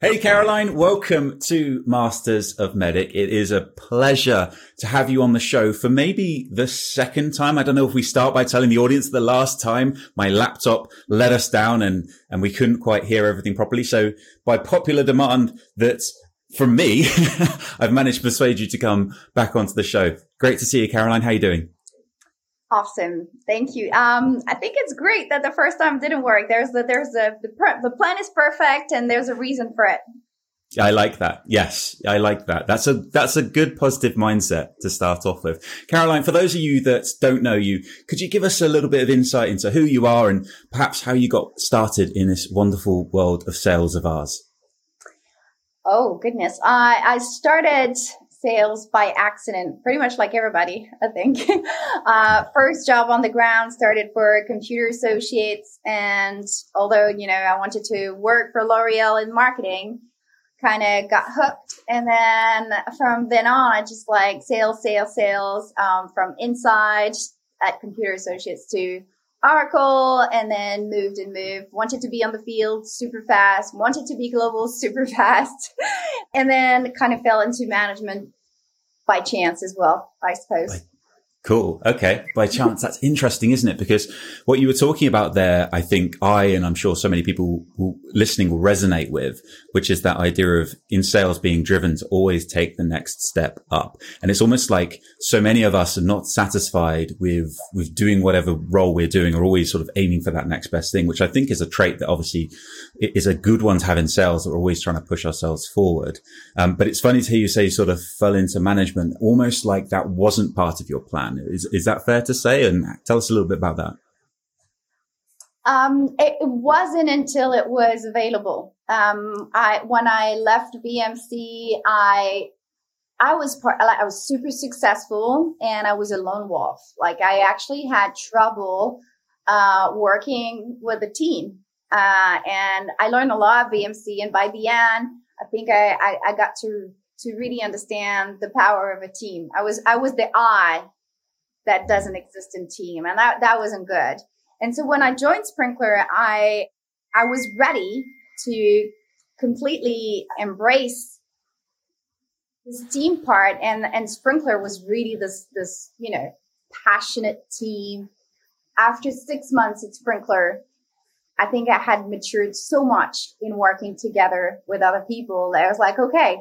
Hey, Caroline, welcome to Masters of MEDDIC. It is a pleasure to have you on the show for maybe the second time. I don't know if we start by telling the audience the last time my laptop let us down and, and we couldn't quite hear everything properly. So by popular demand that from me, I've managed to persuade you to come back onto the show. Great to see you, Caroline. How are you doing? Awesome. Thank you. Um, I think it's great that the first time didn't work. There's the, there's the, the, the plan is perfect and there's a reason for it. I like that. Yes, I like that. That's a that's a good positive mindset to start off with. Caroline, for those of you that don't know you, could you give us a little bit of insight into who you are and perhaps how you got started in this wonderful world of sales of ours? Oh goodness, I I started sales by accident, pretty much like everybody, I think. uh, first job on the ground started for Computer Associates. And although, you know, I wanted to work for L'Oreal in marketing, kind of got hooked. And then from then on, I just like sales, sales, sales, um, from inside at Computer Associates to Oracle and then moved and moved, wanted to be on the field super fast, wanted to be global super fast, and then kind of fell into management by chance as well, I suppose. Cool. Okay. By chance. That's interesting, isn't it? Because what you were talking about there, I think I, and I'm sure so many people listening will resonate with, which is that idea of in sales being driven to always take the next step up. And it's almost like so many of us are not satisfied with, with doing whatever role we're doing or always sort of aiming for that next best thing, which I think is a trait that obviously is a good one to have in sales that we're always trying to push ourselves forward. Um, but it's funny to hear you say you sort of fell into management almost like that wasn't part of your plan. Is, is that fair to say? And tell us a little bit about that. Um, it wasn't until it was available. Um, I when I left BMC, I I was part, I was super successful, and I was a lone wolf. Like I actually had trouble uh, working with a team, uh, and I learned a lot of BMC. And by the end, I think I, I, I got to to really understand the power of a team. I was I was the I that doesn't exist in team. And that, that wasn't good. And so when I joined Sprinklr, I, I was ready to completely embrace this team part. And, and Sprinklr was really this, this, you know, passionate team. After six months at Sprinklr, I think I had matured so much in working together with other people that I was like, okay,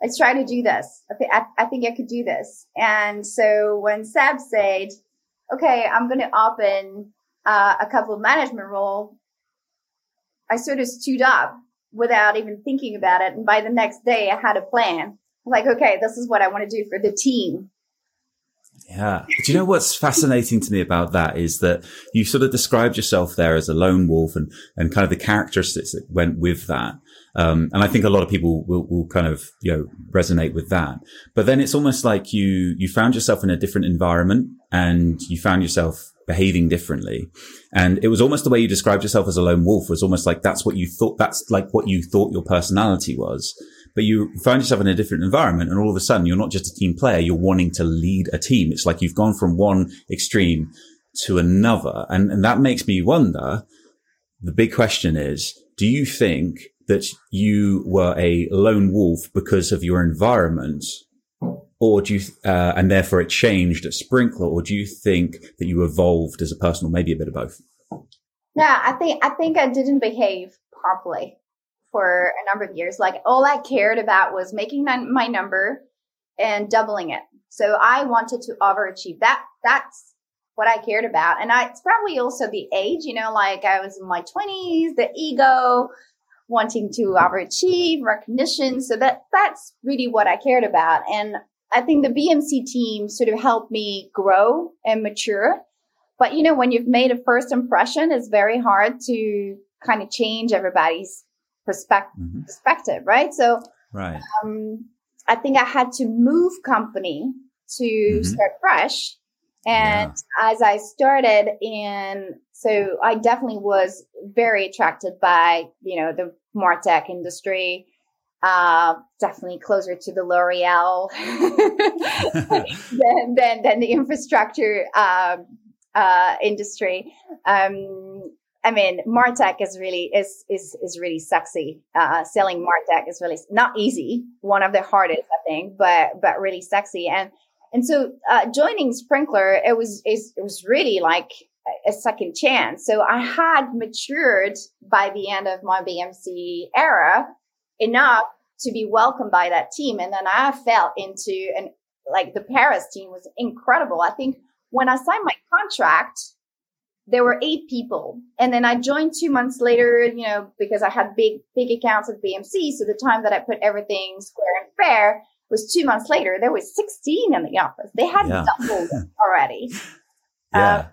let's try to do this. I, th- I, think I could do this. And so when Seb said, okay, I'm going to open uh, a couple management role, I sort of stood up without even thinking about it. And by the next day, I had a plan. Like, okay, this is what I want to do for the team. Yeah. Do you know what's fascinating to me about that is that you sort of described yourself there as a lone wolf and, and kind of the characteristics that went with that. Um, and I think a lot of people will, will kind of, you know, resonate with that. But then it's almost like you, you found yourself in a different environment and you found yourself behaving differently. And it was almost the way you described yourself as a lone wolf was almost like that's what you thought, that's like what you thought your personality was. But you found yourself in a different environment and all of a sudden you're not just a team player, you're wanting to lead a team. It's like you've gone from one extreme to another. And, and that makes me wonder, the big question is, do you think that you were a lone wolf because of your environment or do you, uh, and therefore it changed at Sprinklr or do you think that you evolved as a person, or maybe a bit of both? Yeah, I think I think I didn't behave properly for a number of years. Like all I cared about was making my number and doubling it. So I wanted to overachieve. That that's what I cared about, and I, it's probably also the age. You know, like I was in my twenties, the ego, wanting to overachieve, recognition. So that that's really what I cared about. And I think the BMC team sort of helped me grow and mature. But you know, when you've made a first impression, it's very hard to kind of change everybody's perspective, mm-hmm. perspective, right? So, right. Um, I think I had to move company to mm-hmm. start fresh. And yeah. as I started in so I definitely was very attracted by, you know, the Martech industry. Uh, definitely closer to the L'Oreal than, than, than, the infrastructure um, uh, industry. Um, I mean, Martech is really is is is really sexy. Uh, selling Martech is really not easy. One of the hardest, I think, but but really sexy. And and so uh, joining Sprinklr, it was it was really like a second chance. So I had matured by the end of my BMC era enough to be welcomed by that team. And then I fell into and like the Paris team was incredible. I think when I signed my contract, there were eight people. And then I joined two months later, you know, because I had big, big accounts at BMC. So the time that I put everything square and fair was two months later. There was 16 in the office. They had yeah. doubled already. Yeah. Um,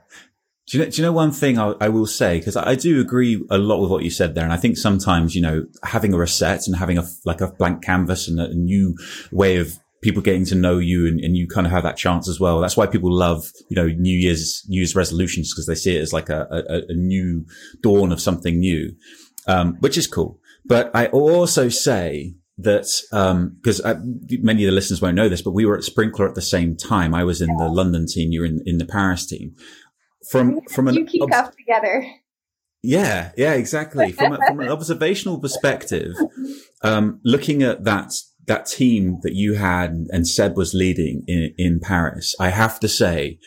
do you know, do you know one thing I, I will say? Because I, I do agree a lot with what you said there. And I think sometimes, you know, having a reset and having a, like a blank canvas and a, a new way of people getting to know you and, and, you kind of have that chance as well. That's why people love, you know, New Year's, New Year's resolutions because they see it as like a, a, a new dawn of something new, um, which is cool. But I also say that, um, because many of the listeners won't know this, but we were at Sprinklr at the same time. I was in the London team. You were in, in the Paris team from from an you keep obs- up together. Yeah, yeah, exactly. From a, from an observational perspective, um, looking at that that team that you had and Seb was leading in, in Paris, I have to say,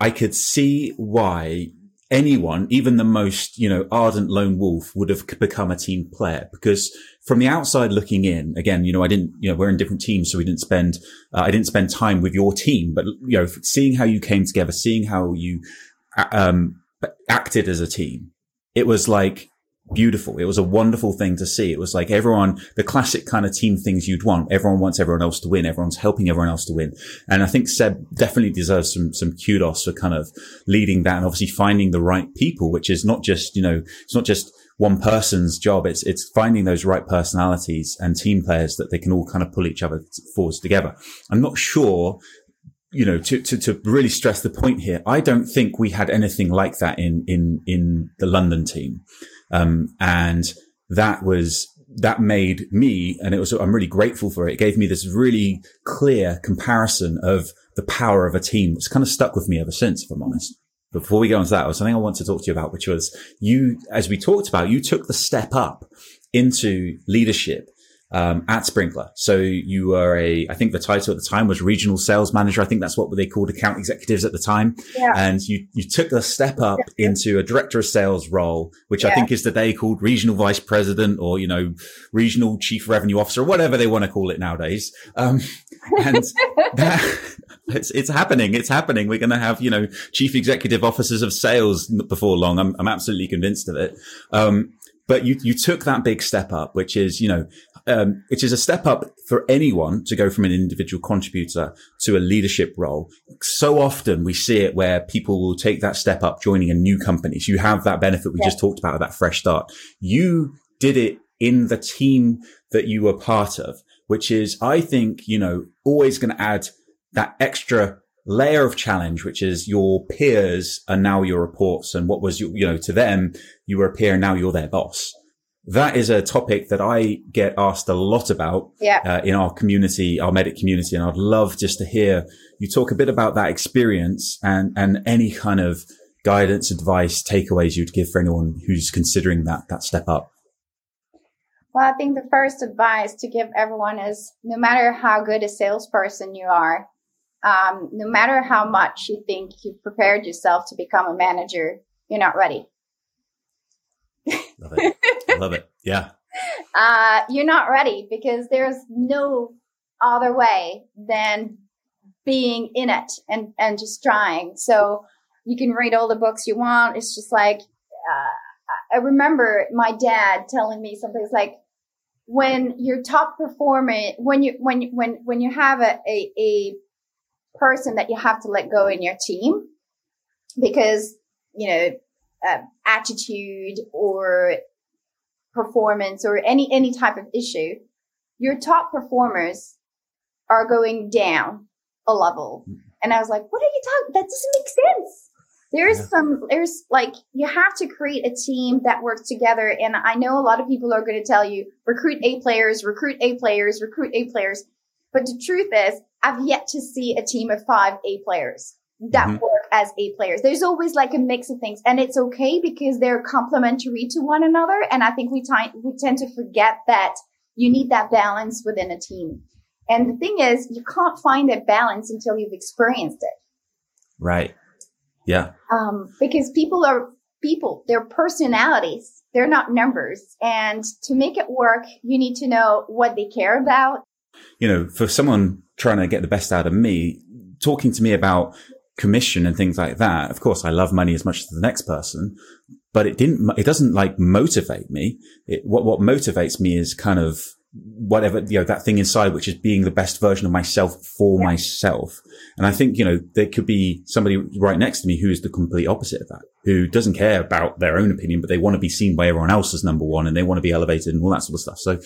I could see why anyone, even the most, you know, ardent lone wolf would have become a team player because from the outside looking in, again, you know, I didn't, you know, we're in different teams. So we didn't spend, uh, I didn't spend time with your team, but, you know, seeing how you came together, seeing how you um, acted as a team. It was like beautiful. It was a wonderful thing to see. It was like everyone, the classic kind of team things you'd want. Everyone wants everyone else to win. Everyone's helping everyone else to win. And I think Seb definitely deserves some, some kudos for kind of leading that and obviously finding the right people, which is not just, you know, it's not just one person's job. It's, it's finding those right personalities and team players that they can all kind of pull each other forwards together. I'm not sure you know, to, to, to really stress the point here, I don't think we had anything like that in, in, in the London team. Um, and that was, that made me, and it was, I'm really grateful for it. It gave me this really clear comparison of the power of a team that's kind of stuck with me ever since, if I'm honest. But before we go on to that, was something I want to talk to you about, which was you, as we talked about, you took the step up into leadership um, at Sprinklr. So you were a, I think the title at the time was regional sales manager. I think that's what they called account executives at the time. Yeah. And you, you took a step up yeah. into a director of sales role, which yeah. I think is today called regional vice president or, you know, regional chief revenue officer, whatever they want to call it nowadays. Um, and that, it's, it's happening. It's happening. We're going to have, you know, chief executive officers of sales before long. I'm, I'm absolutely convinced of it. Um, but you, you took that big step up, which is, you know, um, which is a step up for anyone to go from an individual contributor to a leadership role. So often we see it where people will take that step up joining a new company. So you have that benefit we yeah. just talked about, that fresh start. You did it in the team that you were part of, which is, I think, you know, always going to add that extra layer of challenge, which is your peers are now your reports. And what was, you, you know, to them, you were a peer. and Now you're their boss that is a topic that I get asked a lot about yeah. uh, in our community, our MEDDIC community. And I'd love just to hear you talk a bit about that experience and, and any kind of guidance, advice, takeaways you'd give for anyone who's considering that, that step up. Well, I think the first advice to give everyone is no matter how good a salesperson you are, um, no matter how much you think you've prepared yourself to become a manager, you're not ready. Love it. I love it. Yeah. Uh, you're not ready because there's no other way than being in it and, and just trying. So you can read all the books you want. It's just like, uh, I remember my dad telling me something It's like, when you're top performer, when you, when, when, when you have a, a, a person that you have to let go in your team, because, you know, uh, attitude or performance or any any type of issue, your top performers are going down a level. And I was like, what are you talking? That doesn't make sense. There's yeah. some, there's like, you have to create a team that works together. And I know a lot of people are going to tell you recruit A players, recruit A players, recruit A players. But the truth is, I've yet to see a team of five A players that mm-hmm. work as A players. There's always like a mix of things and it's okay because they're complementary to one another. And I think we, t- we tend to forget that you need that balance within a team. And the thing is, you can't find that balance until you've experienced it. Right. Yeah. Um, because people are people, they're personalities. They're not numbers. And to make it work, you need to know what they care about. You know, for someone trying to get the best out of me, talking to me about commission and things like that. Of course, I love money as much as the next person, but it didn't, it doesn't like motivate me. It, what, what motivates me is kind of whatever, you know, that thing inside, which is being the best version of myself for yeah. myself. And I think, you know, there could be somebody right next to me who is the complete opposite of that, who doesn't care about their own opinion, but they want to be seen by everyone else as number one and they want to be elevated and all that sort of stuff. So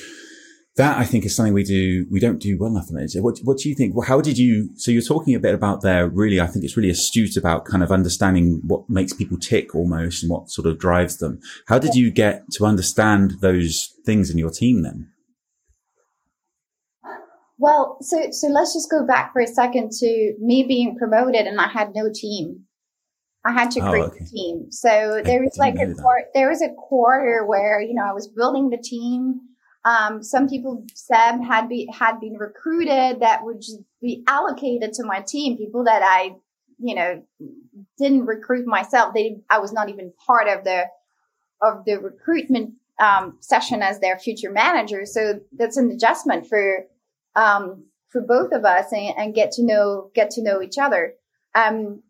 that I think is something we do, we don't do well enough in it. What, what do you think? Well, how did you, so you're talking a bit about there, really, I think it's really astute about kind of understanding what makes people tick almost and what sort of drives them. How did you get to understand those things in your team then? Well, so, so let's just go back for a second to me being promoted and I had no team. I had to oh, create oh, okay. a team. So there was like a, there was a quarter where, you know, I was building the team um, some people said had be had been recruited that would be allocated to my team. People that I, you know, didn't recruit myself. They I was not even part of the of the recruitment um, session as their future manager. So that's an adjustment for um, for both of us and, and, get to know get to know each other. Um,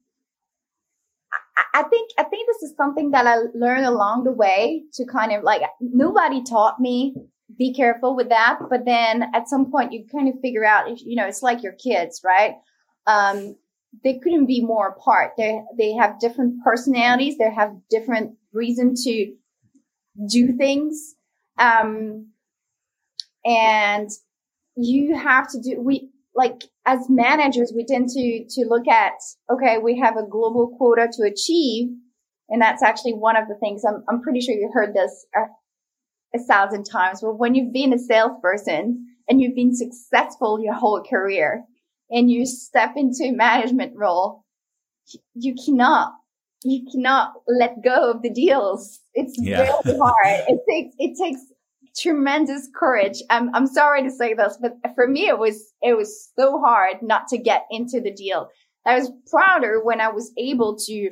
I think I think this is something that I learned along the way to kind of like nobody taught me be careful with that. But then at some point you kind of figure out, you know, it's like your kids, right? Um, they couldn't be more apart. They, they have different personalities. They have different reason to do things. Um, and you have to do, we, like as managers, we tend to, to look at, okay, we have a global quota to achieve. And that's actually one of the things I'm, I'm pretty sure you heard this uh, a thousand times. But when you've been a salesperson and you've been successful your whole career and you step into a management role, you cannot, you cannot let go of the deals. It's yeah. really hard. It takes, it takes tremendous courage. I'm, I'm sorry to say this, but for me, it was, it was so hard not to get into the deal. I was prouder when I was able to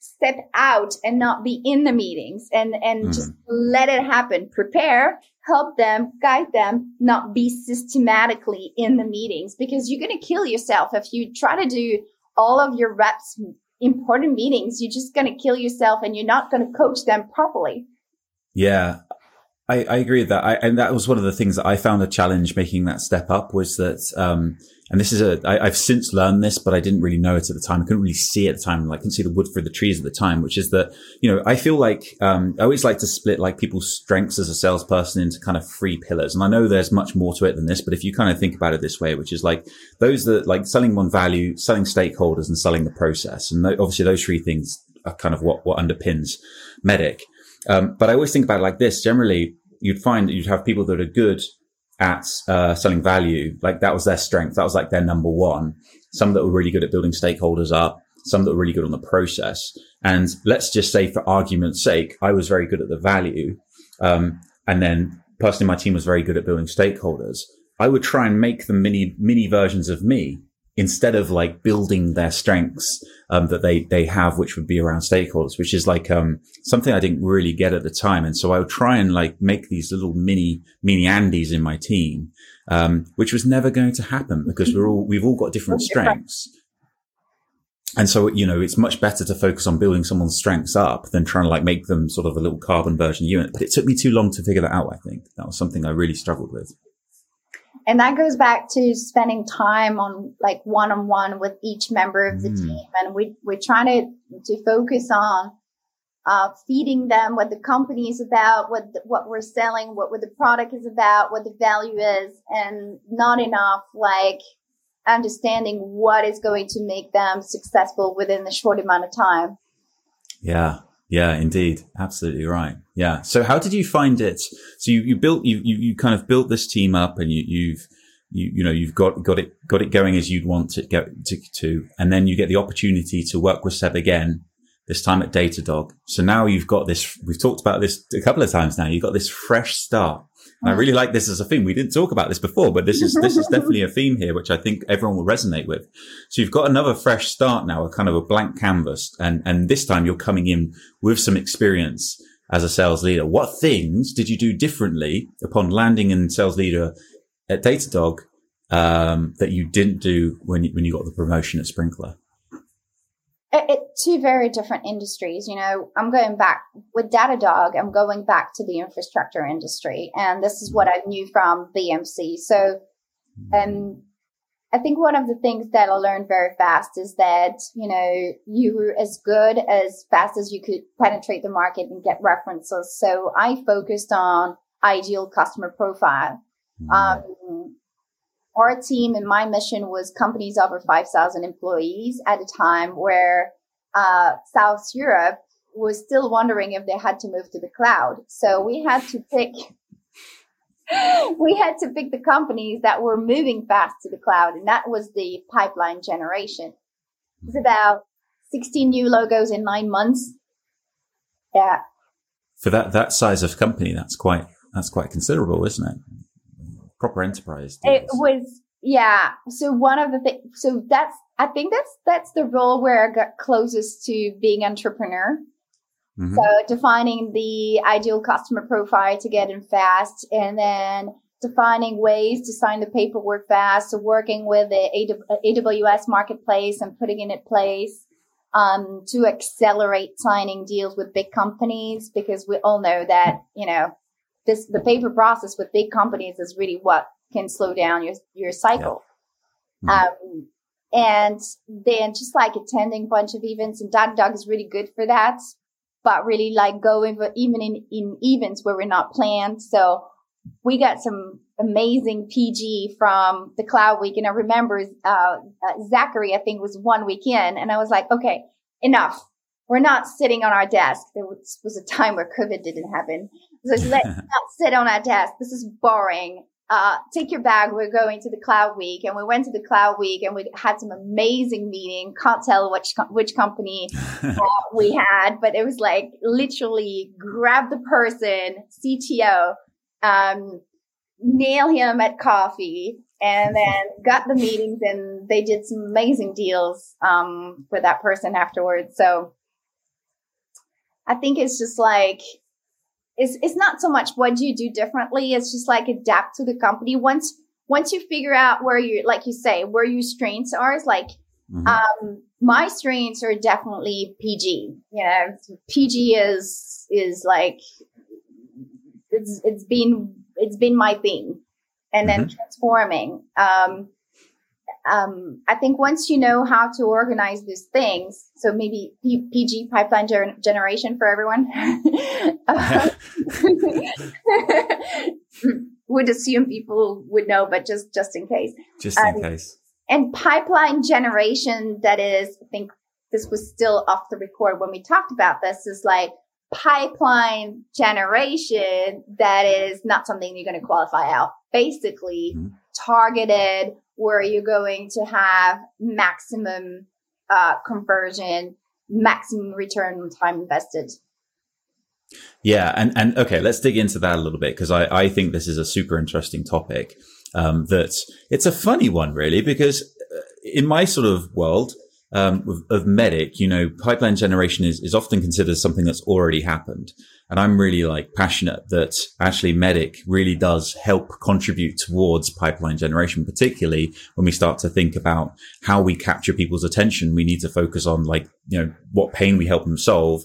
step out and not be in the meetings and and mm. just let it happen prepare help them guide them not be systematically in the meetings because you're going to kill yourself if you try to do all of your reps important meetings you're just going to kill yourself and you're not going to coach them properly yeah I, I agree with that. I, and that was one of the things that I found a challenge making that step up was that, um, and this is a, I, I've since learned this, but I didn't really know it at the time. I couldn't really see it at the time. I couldn't see the wood for the trees at the time, which is that, you know, I feel like, um, I always like to split like people's strengths as a salesperson into kind of three pillars. And I know there's much more to it than this, but if you kind of think about it this way, which is like those that like selling one value, selling stakeholders and selling the process. And th- obviously those three things are kind of what, what underpins MEDDIC. Um, but I always think about it like this. Generally, you'd find that you'd have people that are good at uh, selling value. Like that was their strength. That was like their number one. Some that were really good at building stakeholders up. Some that were really good on the process. And let's just say, for argument's sake, I was very good at the value. Um, and then personally, my team was very good at building stakeholders. I would try and make them mini mini versions of me instead of like building their strengths um, that they they have, which would be around stakeholders, which is like um, something I didn't really get at the time. And so I would try and like make these little mini mini Andys in my team, um, which was never going to happen because we're all we've all got different strengths. And so, you know, it's much better to focus on building someone's strengths up than trying to like make them sort of a little carbon version unit. But it took me too long to figure that out. I think that was something I really struggled with and that goes back to spending time on like one on one with each member of the mm. team. And we, we're trying to, to focus on, uh, feeding them what the company is about, what, the, what we're selling, what, what the product is about, what the value is, and not enough like understanding what is going to make them successful within a short amount of time. Yeah. Yeah, indeed. Absolutely right. Yeah. So how did you find it? So you, you built, you, you, you kind of built this team up and you, you've, you, you know, you've got, got it, got it going as you'd want it go, to, to, and then you get the opportunity to work with Seb again, this time at Datadog. So now you've got this, we've talked about this a couple of times now. You've got this fresh start. And I really like this as a theme. We didn't talk about this before, but this is, this is definitely a theme here, which I think everyone will resonate with. So you've got another fresh start now, a kind of a blank canvas. And, and this time you're coming in with some experience as a sales leader. What things did you do differently upon landing in sales leader at Datadog um, that you didn't do when you, when you got the promotion at Sprinklr? It, it, two very different industries. You know, I'm going back with Datadog. I'm going back to the infrastructure industry, and this is what I knew from BMC. So, um, I think one of the things that I learned very fast is that, you know, you were as good as fast as you could penetrate the market and get references. So I focused on ideal customer profile. Mm-hmm. Um, our team and my mission was companies over 5,000 employees at a time where uh, South Europe was still wondering if they had to move to the cloud. So we had to pick we had to pick the companies that were moving fast to the cloud, and that was the pipeline generation. It's about 16 new logos in nine months. Yeah. For that that size of company, that's quite that's quite considerable, isn't it? Proper enterprise. Deals. It was yeah. So one of the things. So that's I think that's that's the role where I got closest to being entrepreneur. Mm-hmm. So defining the ideal customer profile to get in fast and then defining ways to sign the paperwork fast, so working with the AWS marketplace and putting it in place um, to accelerate signing deals with big companies because we all know that, you know, this, the paper process with big companies is really what can slow down your, your cycle. Yeah. Mm-hmm. Um, and then just like attending a bunch of events and Datadog is really good for that but really like going even in, in events where we're not planned. So we got some amazing PG from the cloud week. And I remember, uh, uh, Zachary, I think was one week in and I was like, okay, enough. We're not sitting on our desk. There was, was a time where COVID didn't happen. So let's not sit on our desk. This is boring uh, take your bag. We're going to the cloud week and we went to the cloud week and we had some amazing meeting. Can't tell which, which company uh, we had, but it was like literally grab the person, CTO, um, nail him at coffee and then got the meetings and they did some amazing deals, um, with that person afterwards. So I think it's just like, it's it's not so much what do you do differently. It's just like adapt to the company. Once once you figure out where you like you say where your strengths are, it's like mm-hmm. um, my strengths are definitely PG. You know, PG is is like it's it's been it's been my thing, and then mm-hmm. transforming. Um, um, I think once you know how to organize these things, so maybe P- PG pipeline ger- generation for everyone, uh, would assume people would know, but just just in case, just in um, case. And pipeline generation, that is, I think this was still off the record when we talked about this, is like pipeline generation that is not something you're going to qualify out. Basically, mm-hmm. targeted where you're going to have maximum uh, conversion, maximum return on time invested. Yeah, and and okay, let's dig into that a little bit because I I think this is a super interesting topic. Um, that it's a funny one really because uh, in my sort of world, um, of, of, MEDDIC, you know, pipeline generation is, is often considered something that's already happened. And I'm really like passionate that actually MEDDIC really does help contribute towards pipeline generation, particularly when we start to think about how we capture people's attention. We need to focus on like, you know, what pain we help them solve,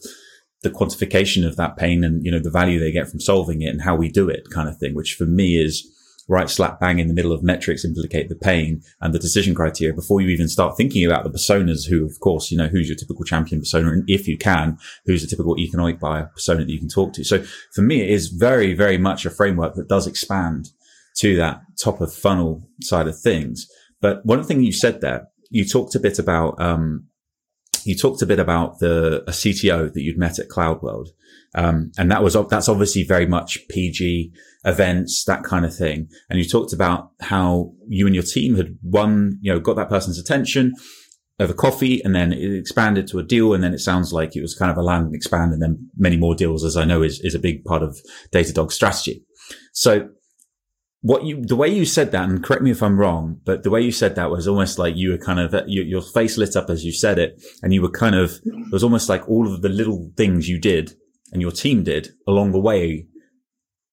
the quantification of that pain and, you know, the value they get from solving it and how we do it kind of thing, which for me is, right slap bang in the middle of metrics implicate the pain and the decision criteria before you even start thinking about the personas who, of course, you know, who's your typical champion persona. And if you can, who's a typical economic buyer persona that you can talk to. So for me, it is very, very much a framework that does expand to that top of funnel side of things. But one thing you said there, you talked a bit about, um, you talked a bit about the a CTO that you'd met at CloudWorld. Um, and that was, that's obviously very much PG events, that kind of thing. And you talked about how you and your team had won, you know, got that person's attention over coffee and then it expanded to a deal. And then it sounds like it was kind of a land and expand and then many more deals, as I know is, is a big part of Datadog's strategy. So what you, the way you said that, and correct me if I'm wrong, but the way you said that was almost like you were kind of, you, your face lit up as you said it. And you were kind of, it was almost like all of the little things you did and your team did along the way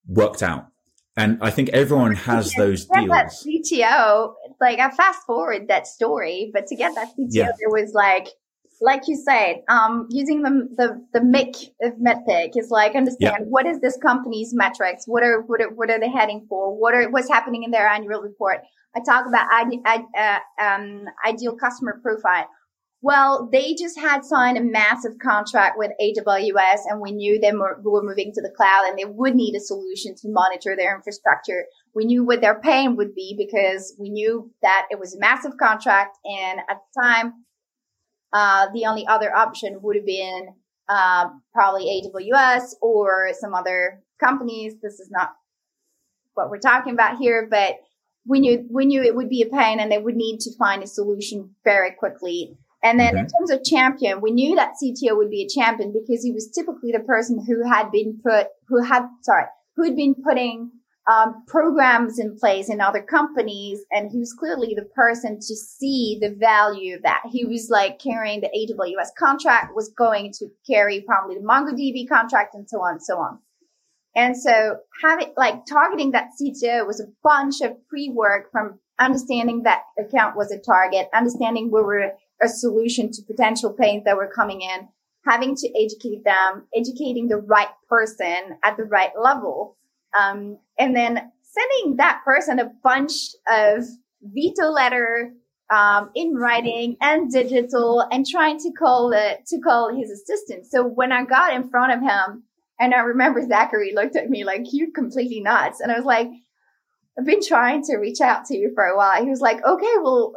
worked out. And I think everyone has those deals. That CTO, like I fast forward that story, but to get that CTO, yeah. there was like, like you said, um, using the, the, the MIC of MEDDPICC is like understand yeah. what is this company's metrics? What are, what are, what are they heading for? What are, what's happening in their annual report? I talk about uh, um, ideal customer profile. Well, they just had signed a massive contract with AWS and we knew they were moving to the cloud and they would need a solution to monitor their infrastructure. We knew what their pain would be because we knew that it was a massive contract. And at the time, uh, the only other option would have been uh, probably AWS or some other companies. This is not what we're talking about here, but we knew we knew it would be a pain and they would need to find a solution very quickly. And then mm-hmm. in terms of champion, we knew that CTO would be a champion because he was typically the person who had been put, who had, sorry, who had been putting um, programs in place in other companies. And he was clearly the person to see the value of that. He was like carrying the AWS contract, was going to carry probably the MongoDB contract and so on and so on. And so having like targeting that CTO was a bunch of pre-work from understanding that account was a target, understanding where we're a solution to potential pains that were coming in, having to educate them, educating the right person at the right level, um, and then sending that person a bunch of veto letter um, in writing and digital, and trying to call it to call his assistant. So when I got in front of him, and I remember Zachary looked at me like you're completely nuts, and I was like. I've been trying to reach out to you for a while. He was like, okay, well,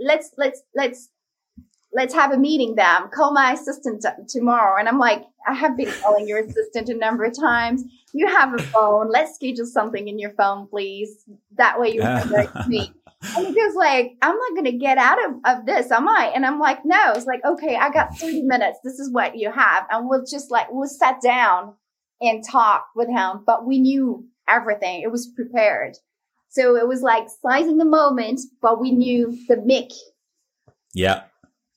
let's, let's, let's let's have a meeting then. Call my assistant tomorrow. And I'm like, I have been calling your assistant a number of times. You have a phone. Let's schedule something in your phone, please. That way you can to me. And he goes like, I'm not going to get out of, of this, am I? And I'm like, no. It's like, okay, I got 30 minutes. This is what you have. And we'll just like, we'll sit down and talk with him. But we knew everything. It was prepared. So it was like sizing the moment, but we knew the mic. Yeah.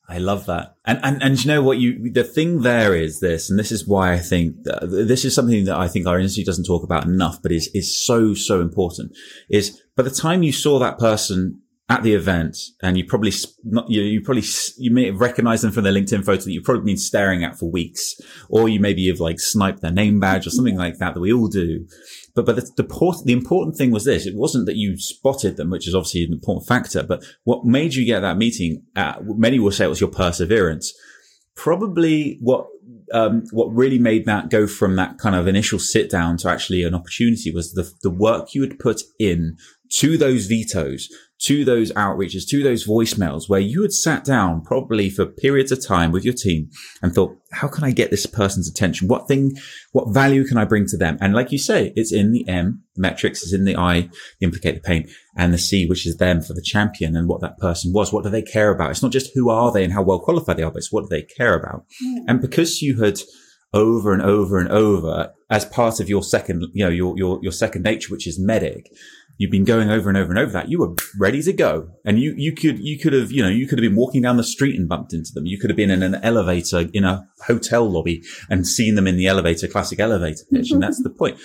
I love that. And, and, and you know what you, the thing there is this, and this is why I think this is something that I think our industry doesn't talk about enough, but is, is so, so important is by the time you saw that person at the event and you probably not, you, you probably, you may have recognized them from their LinkedIn photo that you've probably been staring at for weeks, or you maybe have like sniped their name badge or something like that that we all do. But, but the, the, the important thing was this. It wasn't that you spotted them, which is obviously an important factor, but what made you get that meeting, uh, many will say it was your perseverance. Probably what, um, what really made that go from that kind of initial sit down to actually an opportunity was the, the work you had put in to those vetoes, to those outreaches, to those voicemails where you had sat down probably for periods of time with your team and thought, how can I get this person's attention? What thing, what value can I bring to them? And like you say, it's in the M, metrics is in the I, the implicate the pain and the C, which is them for the champion and what that person was. What do they care about? It's not just who are they and how well qualified they are, but it's what do they care about? Mm. And because you had over and over and over as part of your second, you know, your, your, your second nature, which is MEDDIC, you've been going over and over and over that you were ready to go and you you could you could have you know you could have been walking down the street and bumped into them you could have been in an elevator in a hotel lobby and seen them in the elevator classic elevator pitch and that's the point.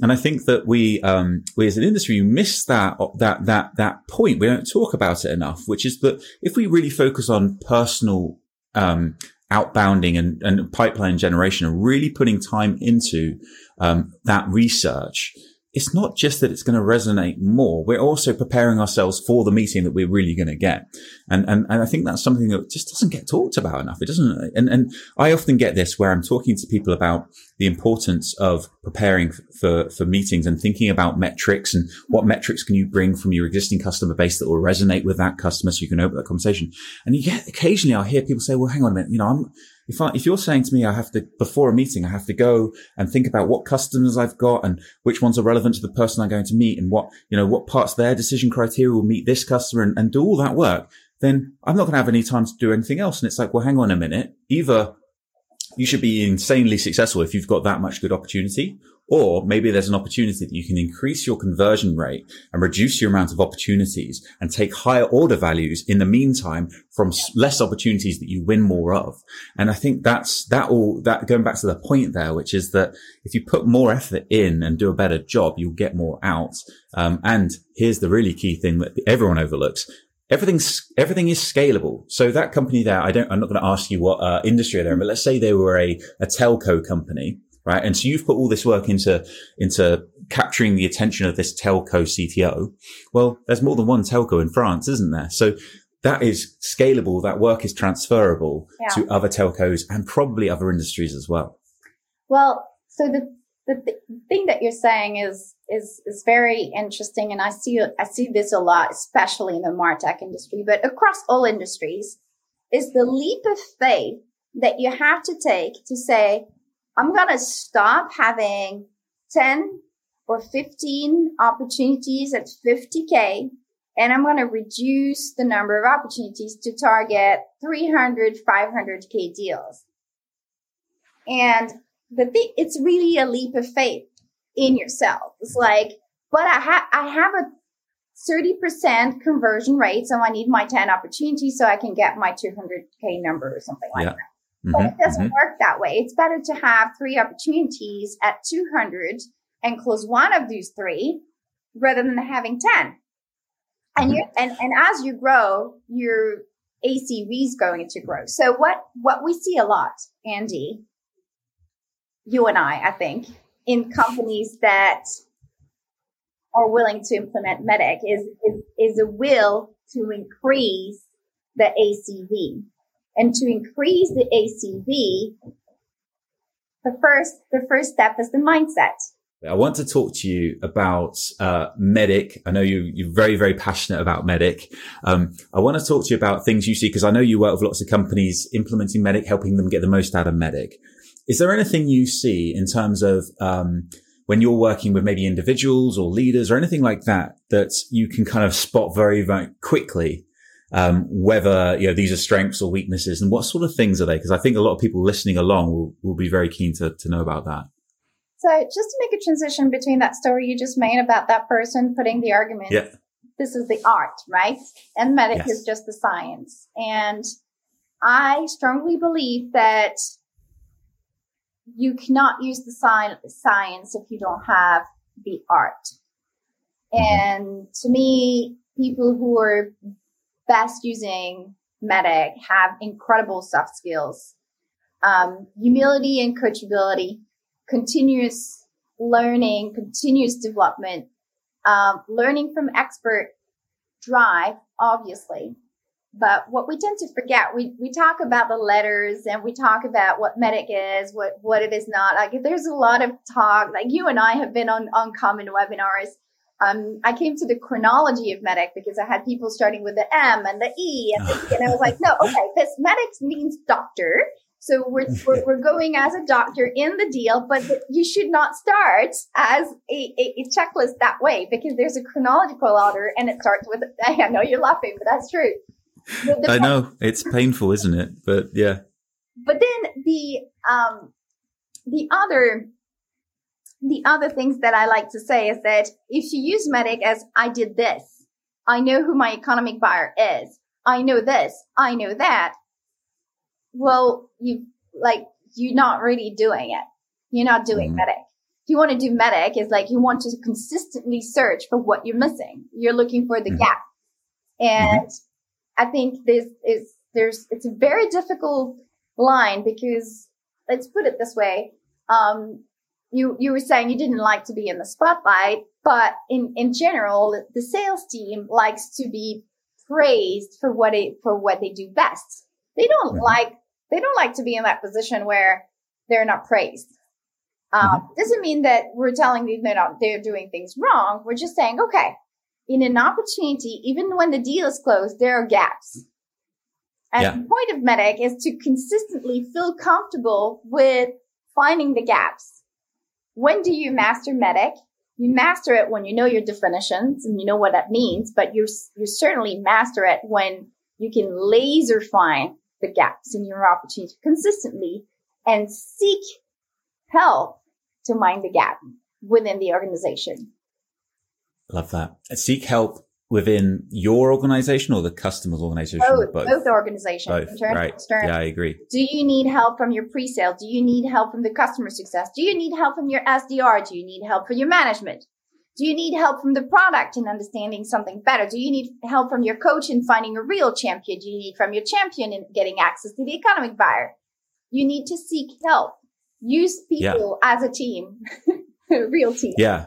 and I think that we, um, we as an industry, miss that, that, that, that point. We don't talk about it enough, which is that if we really focus on personal, um, outbounding and, and pipeline generation and really putting time into, um, that research, it's not just that it's going to resonate more. We're also preparing ourselves for the meeting that we're really going to get. And, and, and I think that's something that just doesn't get talked about enough. It doesn't. And, and I often get this where I'm talking to people about the importance of preparing for, for meetings and thinking about metrics and what metrics can you bring from your existing customer base that will resonate with that customer so you can open that conversation. And you get occasionally I'll hear people say, well, hang on a minute, you know, I'm, if I, if you're saying to me, I have to, before a meeting, I have to go and think about what customers I've got and which ones are relevant to the person I'm going to meet and what, you know, what parts their decision criteria will meet this customer and, and do all that work, then I'm not going to have any time to do anything else. And it's like, well, hang on a minute. Either you should be insanely successful if you've got that much good opportunity, or maybe there's an opportunity that you can increase your conversion rate and reduce your amount of opportunities and take higher order values in the meantime from less opportunities that you win more of. And I think that's that all that going back to the point there, which is that if you put more effort in and do a better job, you'll get more out. Um, and here's the really key thing that everyone overlooks. Everything's, everything is scalable. So that company there, I don't, I'm not going to ask you what uh, industry they're in, but let's say they were a, a telco company right? And so you've put all this work into, into capturing the attention of this telco CTO. Well, there's more than one telco in France, isn't there? So that is scalable. That work is transferable yeah. to other telcos and probably other industries as well. Well, so the, the th- thing that you're saying is, is, is very interesting. And I see, I see this a lot, especially in the MarTech industry, but across all industries is the leap of faith that you have to take to say, I'm going to stop having 10 or 15 opportunities at 50K. And I'm going to reduce the number of opportunities to target 300, 500K deals. And the thing, it's really a leap of faith in yourself. It's like, but I have, I have a 30% conversion rate. So I need my 10 opportunities so I can get my 200K number or something like yeah. that. Mm-hmm, but it doesn't mm-hmm. work that way. It's better to have three opportunities at 200 and close one of these three rather than having 10. And you and, and as you grow, your ACV is going to grow. So what, what we see a lot, Andy, you and I, I think, in companies that are willing to implement MEDDIC is, is, is a will to increase the ACV. And to increase the ACV, the first, the first step is the mindset. I want to talk to you about uh, MEDDIC. I know you, you're very, very passionate about MEDDIC. Um, I want to talk to you about things you see because I know you work with lots of companies implementing MEDDIC, helping them get the most out of MEDDIC. Is there anything you see in terms of um, when you're working with maybe individuals or leaders or anything like that that you can kind of spot very, very quickly um, whether you know these are strengths or weaknesses, and what sort of things are they? Because I think a lot of people listening along will, will be very keen to, to know about that. So, just to make a transition between that story you just made about that person putting the argument, yeah. this is the art, right? And MEDDIC yes. is just the science. And I strongly believe that you cannot use the science if you don't have the art. Mm-hmm. And to me, people who are best using MEDDIC have incredible soft skills, um, humility and coachability, continuous learning, continuous development, um, learning from expert drive, obviously. But what we tend to forget, we, we talk about the letters and we talk about what MEDDIC is, what, what it is not. Like there's a lot of talk, like you and I have been on, on common webinars um, I came to the chronology of MEDDIC because I had people starting with the M and the E and, the e, and I was like, no, okay, this MEDDIC means doctor. So we're, we're, we're, going as a doctor in the deal, but you should not start as a, a, a, checklist that way because there's a chronological order and it starts with, I know you're laughing, but that's true. I know it's painful, isn't it? But yeah. But then the, um, the other the other things that I like to say is that if you use MEDDIC as I did this, I know who my economic buyer is. I know this. I know that. Well, you like, you're not really doing it. You're not doing mm-hmm. MEDDIC. If you want to do MEDDIC is like you want to consistently search for what you're missing. You're looking for the mm-hmm. gap. And mm-hmm. I think this is, there's, it's a very difficult line because let's put it this way. Um, you you were saying you didn't like to be in the spotlight, but in in general, the sales team likes to be praised for what it for what they do best. They don't mm-hmm. like they don't like to be in that position where they're not praised. Um, mm-hmm. Doesn't mean that we're telling them they're not they're doing things wrong. We're just saying, okay, in an opportunity, even when the deal is closed, there are gaps. And yeah. the point of MEDDIC is to consistently feel comfortable with finding the gaps. When do you master MEDDIC? You master it when you know your definitions and you know what that means, but you you certainly master it when you can laser find the gaps in your opportunity consistently and seek help to mind the gap within the organization. Love that. Seek help within your organization or the customer's organization? Both, both, both organizations. Both, right. Yeah, I agree. Do you need help from your pre-sale? Do you need help from the customer success? Do you need help from your SDR? Do you need help from your management? Do you need help from the product in understanding something better? Do you need help from your coach in finding a real champion? Do you need from your champion in getting access to the economic buyer? You need to seek help. Use people yeah. as a team, a real team. Yeah.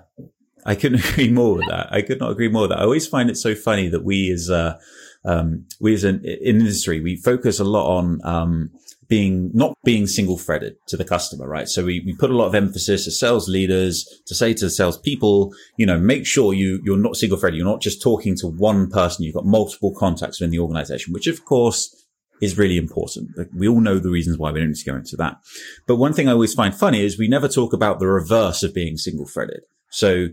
I couldn't agree more with that. I could not agree more with that. I always find it so funny that we as, uh, um, we as an industry, we focus a lot on, um, being, not being single threaded to the customer, right? So we, we put a lot of emphasis as sales leaders to say to the sales people, you know, make sure you, you're not single threaded. You're not just talking to one person. You've got multiple contacts within the organization, which of course is really important. We all know the reasons why we don't need to go into that. But one thing I always find funny is we never talk about the reverse of being single threaded. So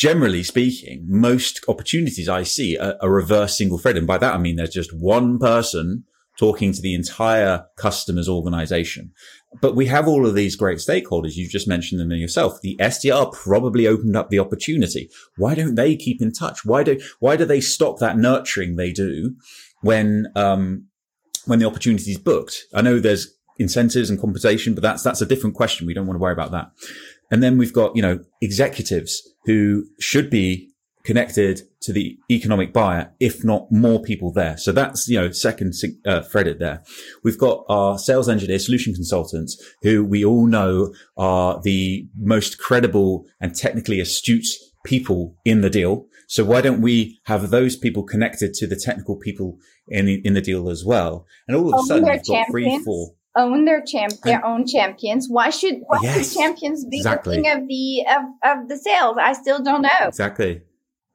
generally speaking, most opportunities I see are, are reverse single thread. And by that, I mean, there's just one person talking to the entire customer's organization. But we have all of these great stakeholders. You've just mentioned them yourself. The SDR probably opened up the opportunity. Why don't they keep in touch? Why do, why do they stop that nurturing they do when, um, when the opportunity is booked? I know there's incentives and compensation, but that's, that's a different question. We don't want to worry about that. And then we've got, you know, executives who should be connected to the economic buyer, if not more people there. So that's, you know, second uh, threaded there. We've got our sales engineers, solution consultants, who we all know are the most credible and technically astute people in the deal. So why don't we have those people connected to the technical people in the, in the deal as well? And all of a oh, sudden, we've got three, four own their champ their own champions. Why should why yes, should champions be exactly. the king of the of, of the sales? I still don't know. Exactly.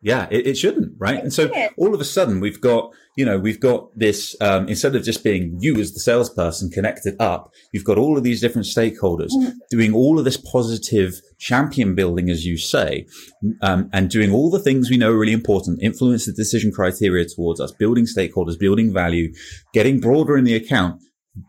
Yeah, it, it shouldn't, right? It and so all of a sudden we've got, you know, we've got this, um, instead of just being you as the salesperson connected up, you've got all of these different stakeholders mm. doing all of this positive champion building, as you say, um, and doing all the things we know are really important, influence the decision criteria towards us, building stakeholders, building value, getting broader in the account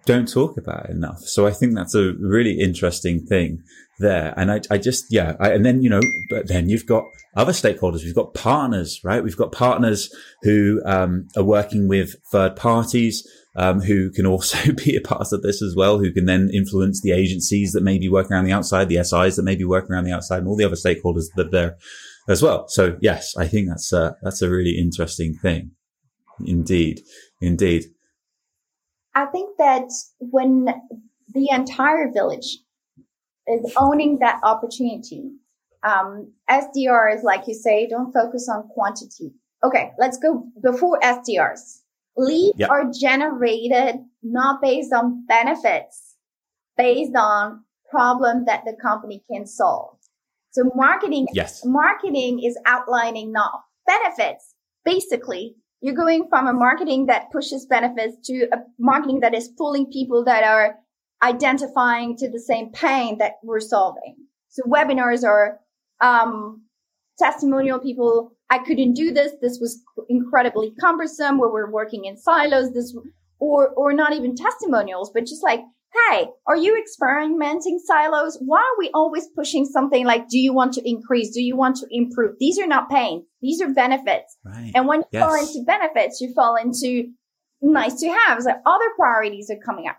don't talk about enough. So I think that's a really interesting thing there. And I, I just, yeah. I, and then, you know, but then you've got other stakeholders. We've got partners, right? We've got partners who, um, are working with third parties, um, who can also be a part of this as well, who can then influence the agencies that may be working around the outside, the SIs that may be working around the outside and all the other stakeholders that are there as well. So yes, I think that's a, that's a really interesting thing. Indeed. Indeed. I think that when the entire village is owning that opportunity, um, SDRs, like you say, don't focus on quantity. Okay, let's go before SDRs. Leads yep. are generated not based on benefits, based on problem that the company can solve. So marketing, yes. marketing is outlining not benefits. Basically, you're going from a marketing that pushes benefits to a marketing that is pulling people that are identifying to the same pain that we're solving. So webinars are um, testimonial people. I couldn't do this. This was incredibly cumbersome. Where we're working in silos. This or or not even testimonials, but just like hey, are you experimenting silos? Why are we always pushing something like, do you want to increase? Do you want to improve? These are not pain. These are benefits. Right. And when you yes. fall into benefits, you fall into nice to have. So other priorities are coming up.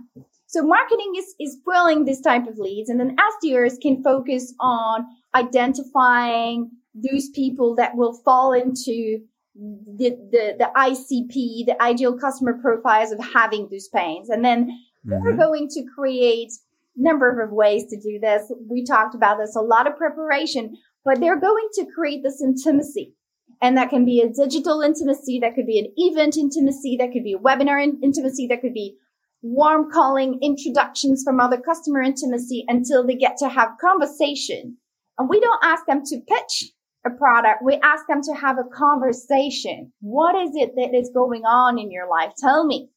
So marketing is, is pulling this type of leads and then SDRs can focus on identifying those people that will fall into the, the, the ICP, the ideal customer profiles of having those pains. And then mm-hmm. we're going to create number of ways to do this. We talked about this, a lot of preparation, but they're going to create this intimacy. And that can be a digital intimacy, that could be an event intimacy, that could be a webinar in- intimacy, that could be warm calling, introductions from other customer intimacy until they get to have conversation. And we don't ask them to pitch a product. We ask them to have a conversation. What is it that is going on in your life? Tell me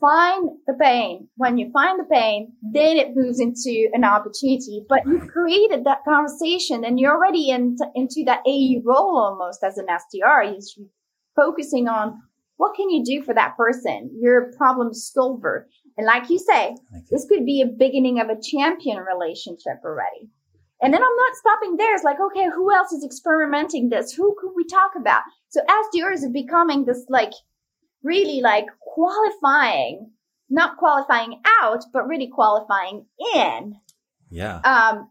find the pain. When you find the pain, then it moves into an opportunity. But you've created that conversation and you're already in, into that AE role almost as an SDR. You're focusing on what can you do for that person? You're a problem solver. And like you say, this could be a beginning of a champion relationship already. And then I'm not stopping there. It's like, okay, who else is experimenting this? Who could we talk about? So SDRs are becoming this like really like qualifying, not qualifying out, but really qualifying in. Yeah. Um,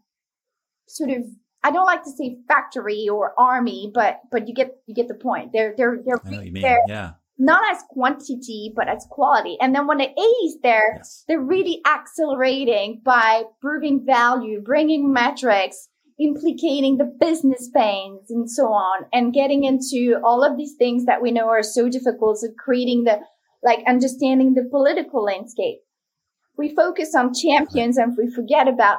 sort of, I don't like to say factory or army, but, but you get, you get the point. They're, they're, they're, they're yeah. not as quantity, but as quality. And then when the A is there, yes. they're really accelerating by proving value, bringing metrics, implicating the business pains and so on and getting into all of these things that we know are so difficult of creating the like understanding the political landscape. We focus on champions and we forget about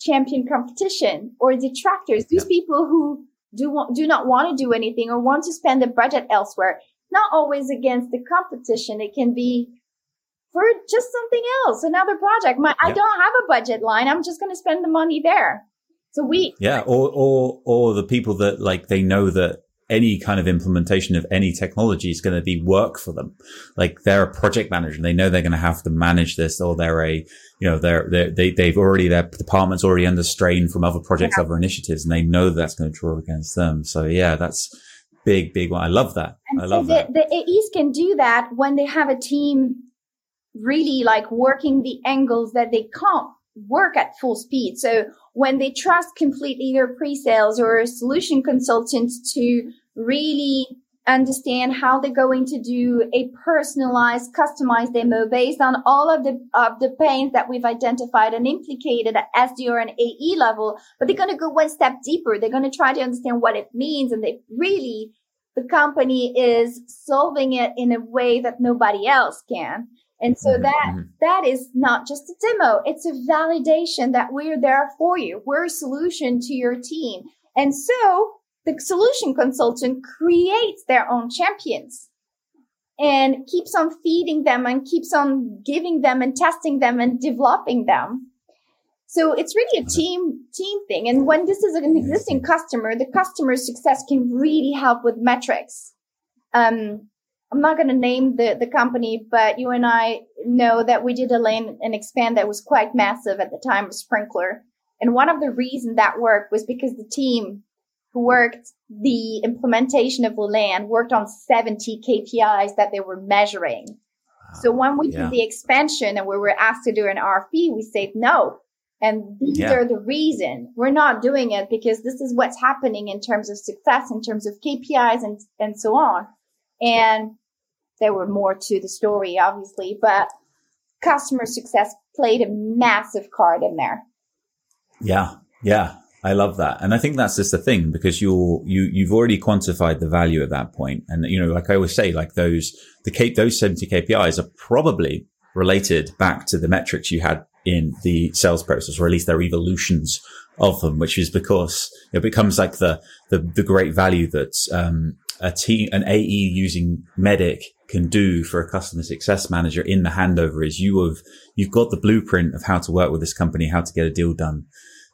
champion competition or detractors. These people who do want, do not want to do anything or want to spend the budget elsewhere not always against the competition. It can be for just something else another project. My i don't have a budget line. I'm just going to spend the money there so we Yeah, or or or the people that like they know that any kind of implementation of any technology is going to be work for them. Like they're a project manager and they know they're going to have to manage this or they're a, you know, they're, they're they, they've already, their department's already under strain from other projects, yeah. other initiatives, and they know that's going to draw against them. So yeah, that's big, big one. I love that. And I love so that. The AEs can do that when they have a team really like working the angles that they can't work at full speed. So when they trust completely their pre-sales or solution consultants to really understand how they're going to do a personalized, customized demo based on all of the of the pains that we've identified and implicated at SDR and AE level. But they're going to go one step deeper. They're going to try to understand what it means, and they really the company is solving it in a way that nobody else can. And so mm-hmm. that, mm-hmm. that is not just a demo. It's a validation that we're there for you. We're a solution to your team. And so the solution consultant creates their own champions and keeps on feeding them and keeps on giving them and testing them and developing them. So it's really a team, team thing. And when this is an existing customer, the customer success can really help with metrics. Um, I'm not going to name the, the company, but you and I know that we did a land and expand that was quite massive at the time of Sprinklr. And one of the reasons that worked was because the team who worked the implementation of the land worked on 70 KPIs that they were measuring. Wow. So when we yeah. did the expansion and we were asked to do an RFP, we said no. And these yeah. are the reason we're not doing it because this is what's happening in terms of success, in terms of KPIs and, and so on. And there were more to the story, obviously, but customer success played a massive card in there. Yeah. Yeah. I love that. And I think that's just the thing because you're, you, you've already quantified the value at that point. And, you know, like I always say, like those, the K, those 70 KPIs are probably related back to the metrics you had in the sales process, or at least their evolutions of them, which is because it becomes like the, the, the great value that, um, a team, an AE using MEDDIC can do for a customer success manager in the handover is you have, you've got the blueprint of how to work with this company, how to get a deal done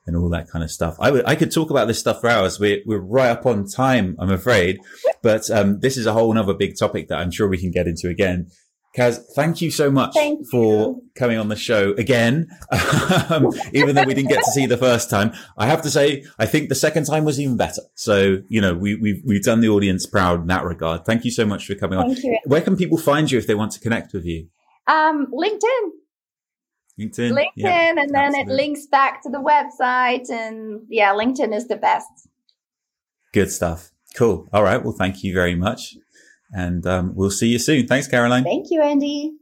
and all that kind of stuff. I, w- I could talk about this stuff for hours. We're, we're right up on time, I'm afraid, but, um, this is a whole other big topic that I'm sure we can get into again. Kaz, thank you so much thank for you. coming on the show again. um, even though we didn't get to see you the first time, I have to say, I think the second time was even better. So, you know, we, we've, we've done the audience proud in that regard. Thank you so much for coming thank on. You. Where can people find you if they want to connect with you? Um, LinkedIn. LinkedIn. LinkedIn, yeah, and then absolutely. it links back to the website. And yeah, LinkedIn is the best. Good stuff. Cool. All right. Well, thank you very much. And um, we'll see you soon. Thanks, Caroline. Thank you, Andy.